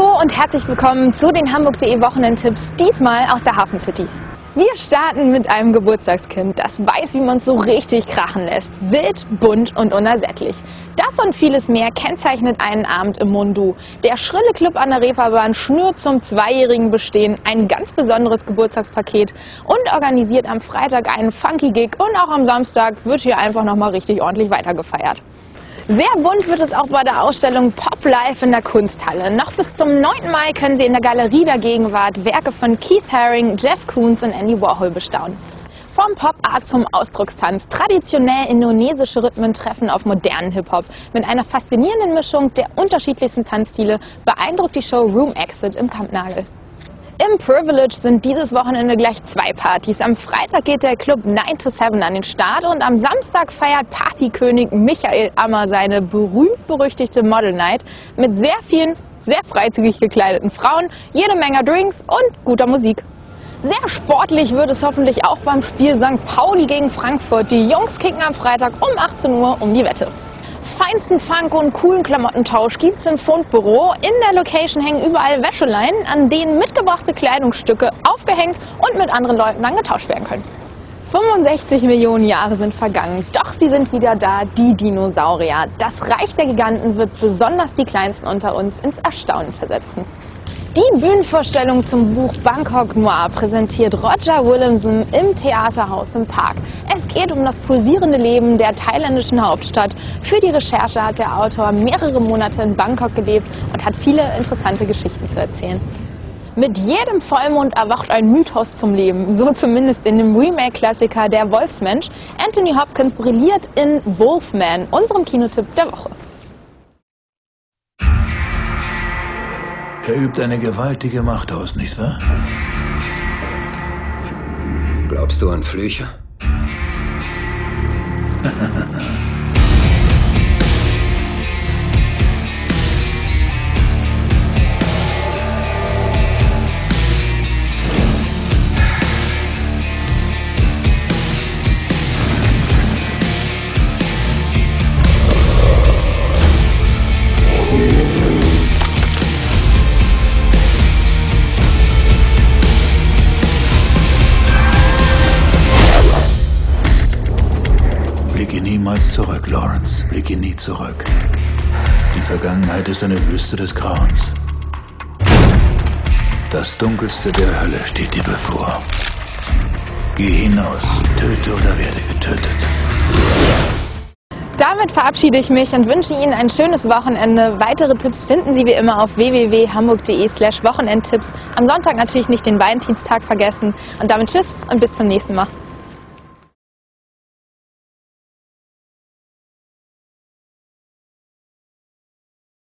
und herzlich willkommen zu den Hamburg.de Wochenendtipps, diesmal aus der Hafen City. Wir starten mit einem Geburtstagskind, das weiß, wie man es so richtig krachen lässt. Wild, bunt und unersättlich. Das und vieles mehr kennzeichnet einen Abend im Mundu. Der schrille Club an der Reeperbahn schnürt zum zweijährigen Bestehen ein ganz besonderes Geburtstagspaket und organisiert am Freitag einen Funky Gig und auch am Samstag wird hier einfach nochmal richtig ordentlich weitergefeiert. Sehr bunt wird es auch bei der Ausstellung Pop Life in der Kunsthalle. Noch bis zum 9. Mai können Sie in der Galerie der Gegenwart Werke von Keith Haring, Jeff Koons und Andy Warhol bestaunen. Vom Pop-Art zum Ausdruckstanz. Traditionell indonesische Rhythmen treffen auf modernen Hip-Hop. Mit einer faszinierenden Mischung der unterschiedlichsten Tanzstile beeindruckt die Show Room Exit im Kampnagel. Im Privilege sind dieses Wochenende gleich zwei Partys. Am Freitag geht der Club 9 to 7 an den Start und am Samstag feiert Partykönig Michael Ammer seine berühmt-berüchtigte Model Night mit sehr vielen, sehr freizügig gekleideten Frauen, jede Menge Drinks und guter Musik. Sehr sportlich wird es hoffentlich auch beim Spiel St. Pauli gegen Frankfurt. Die Jungs kicken am Freitag um 18 Uhr um die Wette feinsten Funk und coolen Klamottentausch gibt's im Fundbüro. In der Location hängen überall Wäscheleinen, an denen mitgebrachte Kleidungsstücke aufgehängt und mit anderen Leuten dann getauscht werden können. 65 Millionen Jahre sind vergangen, doch sie sind wieder da, die Dinosaurier. Das Reich der Giganten wird besonders die Kleinsten unter uns ins Erstaunen versetzen. Die Bühnenvorstellung zum Buch Bangkok Noir präsentiert Roger Williamson im Theaterhaus im Park. Es geht um das pulsierende Leben der thailändischen Hauptstadt. Für die Recherche hat der Autor mehrere Monate in Bangkok gelebt und hat viele interessante Geschichten zu erzählen. Mit jedem Vollmond erwacht ein Mythos zum Leben, so zumindest in dem Remake-Klassiker Der Wolfsmensch. Anthony Hopkins brilliert in Wolfman, unserem Kinotipp der Woche. Er übt eine gewaltige Macht aus, nicht wahr? Glaubst du an Flüche? Blicke niemals zurück, Lawrence. Blicke nie zurück. Die Vergangenheit ist eine Wüste des Grauens. Das Dunkelste der Hölle steht dir bevor. Geh hinaus, töte oder werde getötet. Damit verabschiede ich mich und wünsche Ihnen ein schönes Wochenende. Weitere Tipps finden Sie wie immer auf www.hamburg.de slash Wochenendtipps. Am Sonntag natürlich nicht den Valentinstag vergessen. Und damit tschüss und bis zum nächsten Mal.